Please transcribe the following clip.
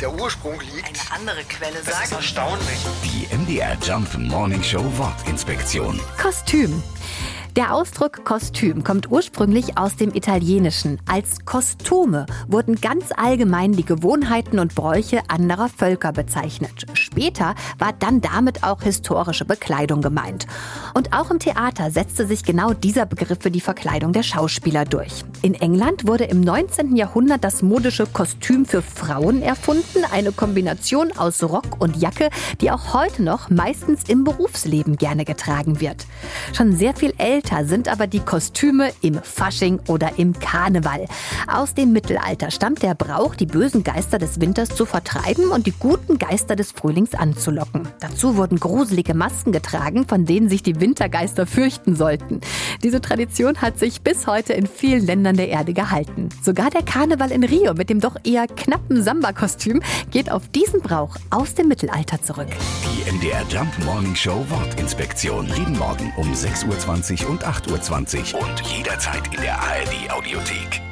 der Ursprung liegt. Eine andere Quelle Das ist sagt. erstaunlich. Die MDR Jump Morning Show Wortinspektion. Kostüm. Der Ausdruck Kostüm kommt ursprünglich aus dem Italienischen. Als Kostüme wurden ganz allgemein die Gewohnheiten und Bräuche anderer Völker bezeichnet. Später war dann damit auch historische Bekleidung gemeint. Und auch im Theater setzte sich genau dieser Begriff für die Verkleidung der Schauspieler durch. In England wurde im 19. Jahrhundert das modische Kostüm für Frauen erfunden, eine Kombination aus Rock und Jacke, die auch heute noch meistens im Berufsleben gerne getragen wird. Schon sehr viel älter sind aber die Kostüme im Fasching oder im Karneval. Aus dem Mittelalter stammt der Brauch, die bösen Geister des Winters zu vertreiben und die guten Geister des Frühlings anzulocken. Dazu wurden gruselige Masken getragen, von denen sich die Wintergeister fürchten sollten. Diese Tradition hat sich bis heute in vielen Ländern der Erde gehalten. Sogar der Karneval in Rio mit dem doch eher knappen Samba-Kostüm geht auf diesen Brauch aus dem Mittelalter zurück. Die MDR Jump Morning Show Wortinspektion. Jeden Morgen um 6.20 Uhr und 8.20 Uhr. Und jederzeit in der ARD Audiothek.